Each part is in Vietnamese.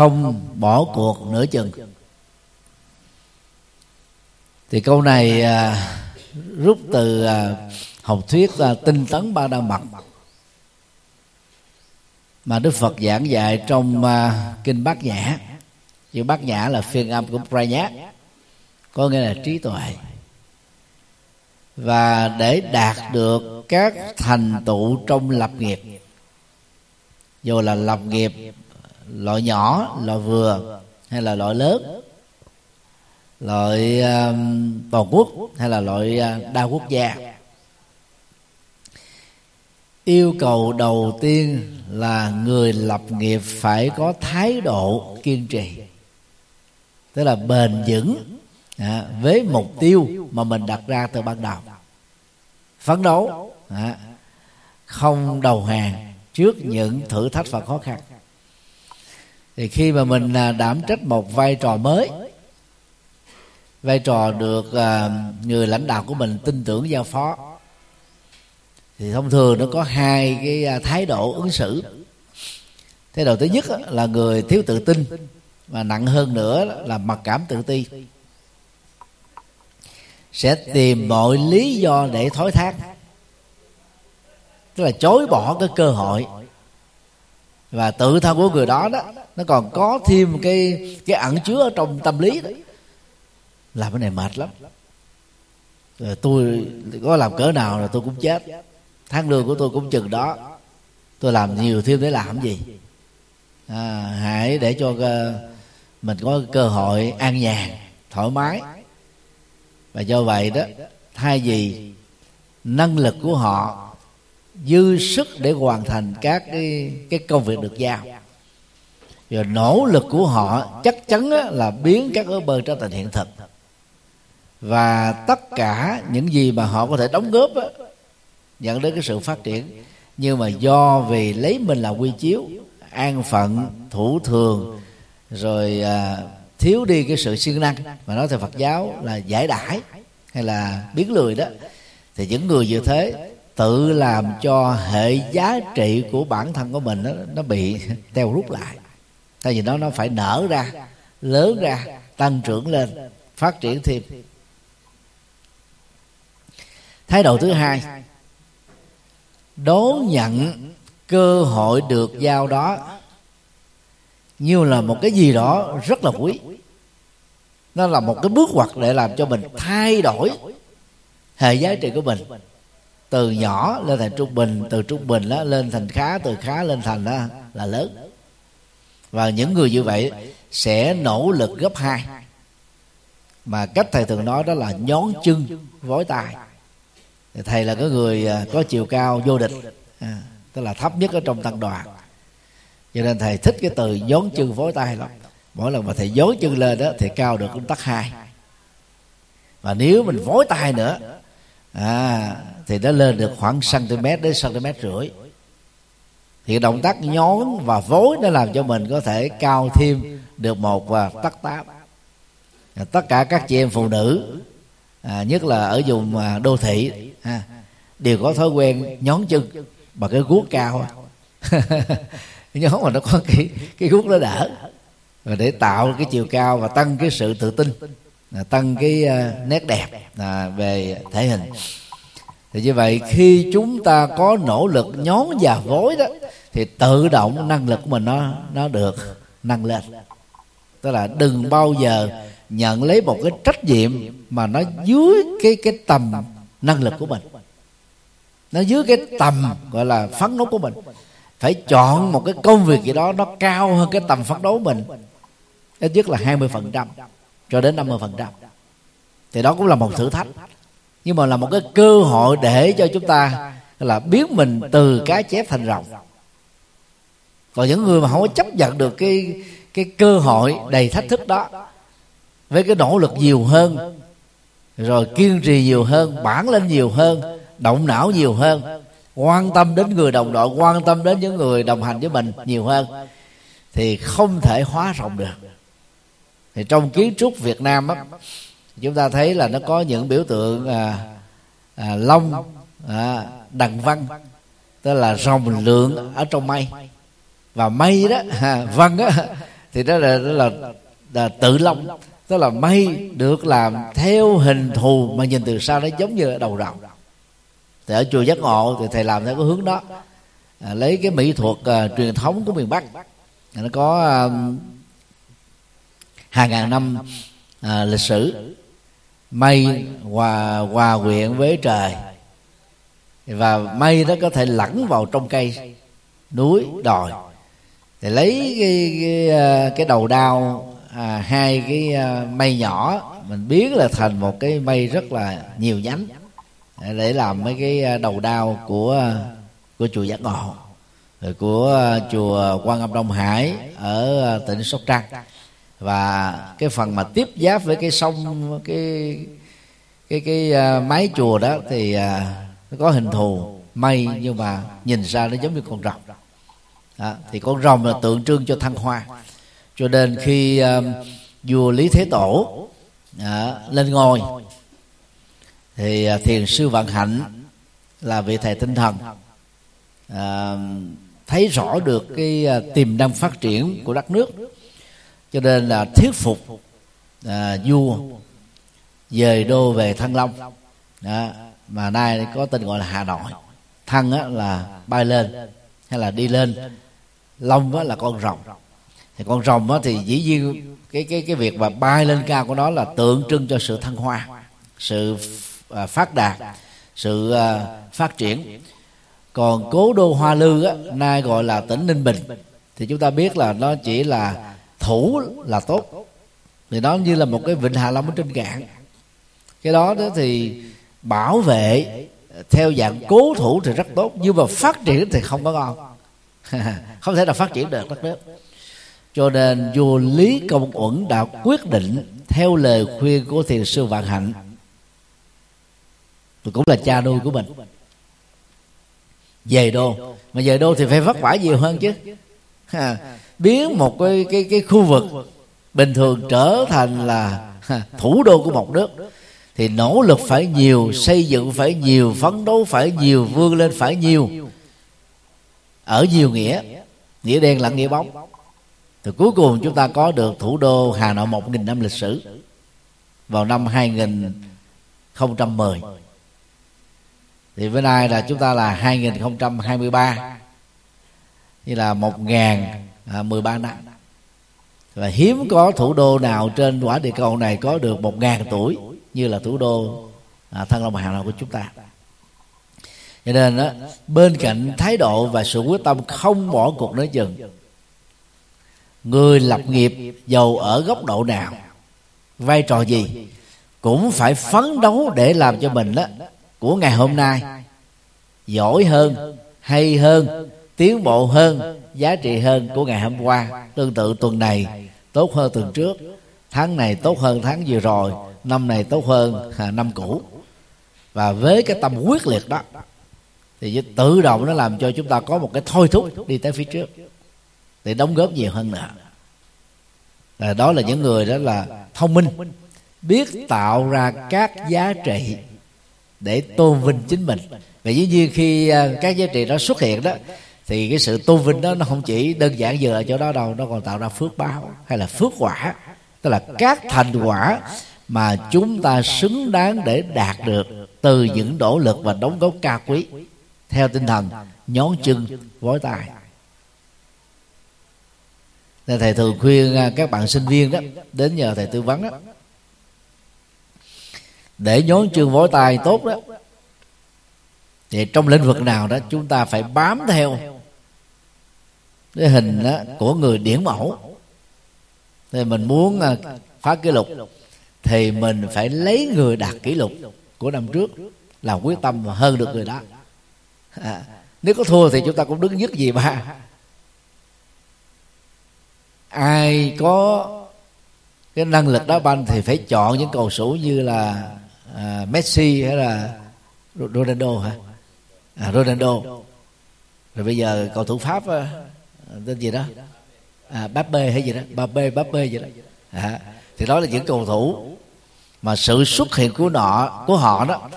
không bỏ cuộc nửa chừng. Thì câu này à, rút từ à, học thuyết à, tinh tấn ba đa mật. Mà đức phật giảng dạy trong à, kinh bát nhã. Chữ bát nhã là phiên âm của pranya có nghĩa là trí tuệ. Và để đạt được các thành tựu trong lập nghiệp dù là lập nghiệp loại nhỏ loại vừa hay là loại lớn? Loại uh, toàn quốc hay là loại uh, đa quốc gia? Yêu cầu đầu tiên là người lập nghiệp phải có thái độ kiên trì. Tức là bền vững à, với mục tiêu mà mình đặt ra từ ban đầu. Phấn đấu à, không đầu hàng trước những thử thách và khó khăn thì khi mà mình à, đảm trách một vai trò mới, vai trò được à, người lãnh đạo của mình tin tưởng giao phó, thì thông thường nó có hai cái à, thái độ ứng xử. Thái độ thứ nhất là người thiếu tự tin và nặng hơn nữa là mặc cảm tự ti. Sẽ tìm mọi lý do để thối thác, tức là chối bỏ cái cơ hội và tự thân của người đó đó nó còn có thêm cái cái ẩn chứa ở trong tâm lý đó. Làm cái này mệt lắm. Rồi tôi có làm cỡ nào là tôi cũng chết. Tháng lương của tôi cũng chừng đó. Tôi làm nhiều thêm để làm gì? À, hãy để cho ờ, mình có cơ hội an nhàn thoải mái. Và do vậy đó thay vì năng lực của họ dư sức để hoàn thành các cái, cái công việc được giao. Và nỗ lực của họ chắc chắn là biến các ước mơ trở thành hiện thực. Và tất cả những gì mà họ có thể đóng góp dẫn đến cái sự phát triển. Nhưng mà do vì lấy mình là quy chiếu an phận thủ thường rồi à, thiếu đi cái sự siêng năng mà nói theo Phật giáo là giải đãi hay là biến lười đó thì những người như thế tự làm cho hệ giá trị của bản thân của mình nó, nó bị teo rút lại. Tại vì nó nó phải nở ra lớn ra tăng trưởng lên phát triển thêm. Thái độ thứ hai đón nhận cơ hội được giao đó như là một cái gì đó rất là quý. Nó là một cái bước ngoặt để làm cho mình thay đổi hệ giá trị của mình từ nhỏ lên thành trung bình từ trung bình đó lên thành khá từ khá lên thành đó là lớn. Và những người như vậy sẽ nỗ lực gấp hai. Mà cách thầy thường nói đó là nhón chân vối tay thầy là cái người à, có chiều cao vô địch à, tức là thấp nhất ở trong tăng đoàn. Cho nên thầy thích cái từ nhón chân vối tay lắm. Mỗi lần mà thầy dối chân lên đó thì cao được cũng tắc hai. Và nếu mình vối tay nữa à, thì nó lên được khoảng cm đến cm rưỡi. Thì động tác nhón và vối nó làm cho mình có thể cao thêm được một và tắc tám. Tất cả các chị em phụ nữ à, nhất là ở vùng à, đô thị à, đều có thói quen nhón chân bằng cái guốc cao. Nhón mà nó có cái cái guốc nó đỡ. Và để tạo cái chiều cao và tăng cái sự tự tin à, tăng cái uh, nét đẹp về thể hình thì như vậy, khi chúng ta có nỗ lực nhón và vối đó, thì tự động năng lực của mình nó nó được nâng lên. Tức là đừng bao giờ nhận lấy một cái trách nhiệm mà nó dưới cái cái tầm năng lực của mình. Nó dưới cái tầm, gọi là, phấn đấu của mình. Phải chọn một cái công việc gì đó nó cao hơn cái tầm phấn đấu mình, ít nhất là 20% cho đến 50% thì đó cũng là một thử thách nhưng mà là một cái cơ hội để cho chúng ta là biến mình từ cá chép thành rồng. Còn những người mà không có chấp nhận được cái cái cơ hội đầy thách thức đó, với cái nỗ lực nhiều hơn, rồi kiên trì nhiều hơn, bản lên nhiều hơn, động não nhiều hơn, quan tâm đến người đồng đội, quan tâm đến những người đồng hành với mình nhiều hơn, thì không thể hóa rộng được. Thì trong kiến trúc Việt Nam á chúng ta thấy là nó có những biểu tượng à, à, long à, đằng văn tức là rồng lượng ở trong mây. Và mây đó à, văn đó, thì đó là, đó là, là tự long tức là mây được làm theo hình thù mà nhìn từ xa nó giống như đầu rồng. Thì ở chùa giác ngộ thì thầy làm theo cái hướng đó. À, lấy cái mỹ thuật à, truyền thống của miền bắc. Nó có à, hàng ngàn năm à, lịch sử mây hòa hòa quyện với trời. Và mây nó có thể lẫn vào trong cây núi đồi. Thì lấy cái cái, à, cái đầu đao à, hai cái à, mây nhỏ mình biến là thành một cái mây rất là nhiều nhánh để làm mấy cái à, đầu đao của của chùa giác ngộ của chùa quan âm đông hải ở tỉnh sóc trăng và cái phần mà tiếp giáp với cái sông cái cái cái uh, mái chùa đó thì uh, nó có hình thù mây nhưng mà nhìn ra nó giống như con rồng. Đó, thì con rồng là tượng trưng cho thăng hoa. Cho nên khi uh, vua lý thế tổ uh, lên ngôi thì uh, thiền sư vạn hạnh là vị thầy tinh thần uh, thấy rõ được cái uh, tiềm năng phát triển của đất nước cho nên là thuyết phục à, vua về đô về thăng long. Đó, mà nay có tên gọi là hà nội. Thăng á, là bay lên hay là đi lên. Long á, là con rồng. Thì con rồng á, thì dĩ nhiên cái cái cái việc mà bay lên cao của nó là tượng trưng cho sự thăng hoa sự à, phát đạt sự à, phát triển. Còn cố đô hoa lư á, nay gọi là tỉnh ninh bình. Thì chúng ta biết là nó chỉ là thủ là tốt. Thì nó như là một cái vịnh hạ long ở trên cạn. Cái đó đó thì bảo vệ, theo dạng cố thủ thì rất tốt, nhưng mà phát triển thì không có ngon. Không thể nào phát triển được, đất nước. Cho nên vua lý công uẩn đã quyết định, theo lời khuyên của thiền sư vạn hạnh tôi cũng là cha nuôi của mình, về đô. Mà về đô thì phải vất vả nhiều hơn chứ biến một cái cái cái khu vực bình thường trở thành là thủ đô của một nước. thì nỗ lực phải nhiều xây dựng phải nhiều phấn đấu phải nhiều vươn lên phải nhiều. ở nhiều nghĩa. nghĩa. Đen lẫn nghĩa bóng. thì cuối cùng chúng ta có được thủ đô Hà Nội một nghìn năm lịch sử. vào năm 2010 thì bữa nay là chúng ta là 2023 như là một ngàn à, mười ba năm. Và hiếm có thủ đô nào trên quả địa cầu này có được một ngàn tuổi như là thủ đô à, thân long hà nội của chúng ta. Cho nên đó, bên cạnh thái độ và sự quyết tâm không bỏ cuộc nói chừng người lập nghiệp giàu ở góc độ nào vai trò gì cũng phải phấn đấu để làm cho mình đó của ngày hôm nay giỏi hơn hay hơn tiến bộ hơn, giá trị hơn của ngày hôm qua, tương tự tuần này, tốt hơn tuần trước. Tháng này tốt hơn tháng vừa rồi, năm này tốt hơn à, năm cũ. Và với cái tâm quyết liệt đó, thì tự động nó làm cho chúng ta có một cái thôi thúc đi tới phía trước, để đóng góp nhiều hơn nữa. Và đó là những người đó là thông minh, biết tạo ra các giá trị để tôn vinh chính mình. Và dĩ nhiên khi à, các giá trị đó xuất hiện đó thì cái sự tôn vinh đó nó không chỉ đơn giản dừng ở chỗ đó đâu, nó còn tạo ra phước báo hay là phước quả. Tức là các thành quả mà chúng ta xứng đáng để đạt được từ những nỗ lực và đóng góp cao quý. Theo tinh thần, nhón chân vối tài nên thầy thường khuyên à, các bạn sinh viên đó, đến nhờ thầy tư vấn đó. Để nhón chân vối tài tốt đó, thì trong lĩnh vực nào đó chúng ta phải bám theo cái hình đó của người điển mẫu. Thì mình muốn à, phá kỷ lục thì mình phải lấy người đạt kỷ lục của năm trước làm quyết tâm hơn được người đó. À, nếu có thua thì chúng ta cũng đứng nhất gì ba ai có cái năng lực đá banh thì phải chọn những cầu thủ như là à, Messi hay là Ronaldo hả? À, Ronaldo. Rồi bây giờ cầu thủ Pháp à, tên gì đó? À, báp bê hay gì đó? Bà bê báp bê gì đó. À, thì đó là những cầu thủ mà sự xuất hiện của nọ của họ đó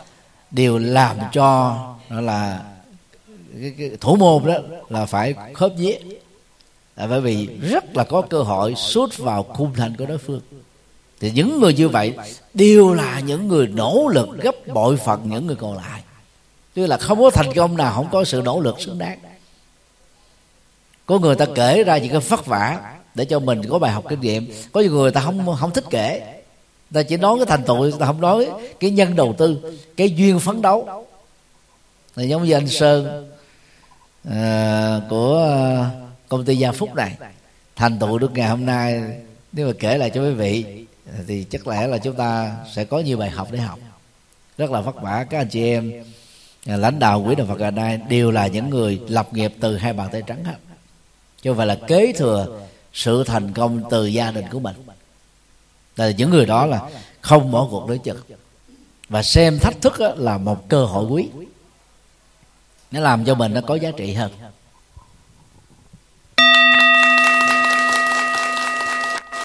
đều làm cho đó là cái, cái thủ môn đó là phải khớp vía là bởi vì rất là có cơ hội sút vào khung thành của đối phương. Thì những người như vậy đều là những người nỗ lực gấp bội phần những người còn lại. Tức là không có thành công nào không có sự nỗ lực xứng đáng có người ta kể ra những cái vất vả để cho mình có bài học kinh nghiệm. Có những người ta không không thích kể. Ta chỉ nói cái thành tựu ta không nói cái nhân đầu tư cái duyên phấn đấu. Là giống như anh sơn à, của ờ, công ty gia phúc này. Thành tựu được ngày hôm nay. Nếu mà kể lại cho quý vị thì chắc lẽ là chúng ta sẽ có nhiều bài học để học. Rất là vất vả. Các anh chị em ờ, lãnh đạo quỹ đạo Phật ngày nay đều là những người lập nghiệp từ hai bàn tay trắng hết chứ không phải là kế thừa sự thành công từ gia đình của mình. Là những người đó là không bỏ cuộc đối chực và xem thách thức là một cơ hội quý. Nó làm cho mình nó có giá trị hơn.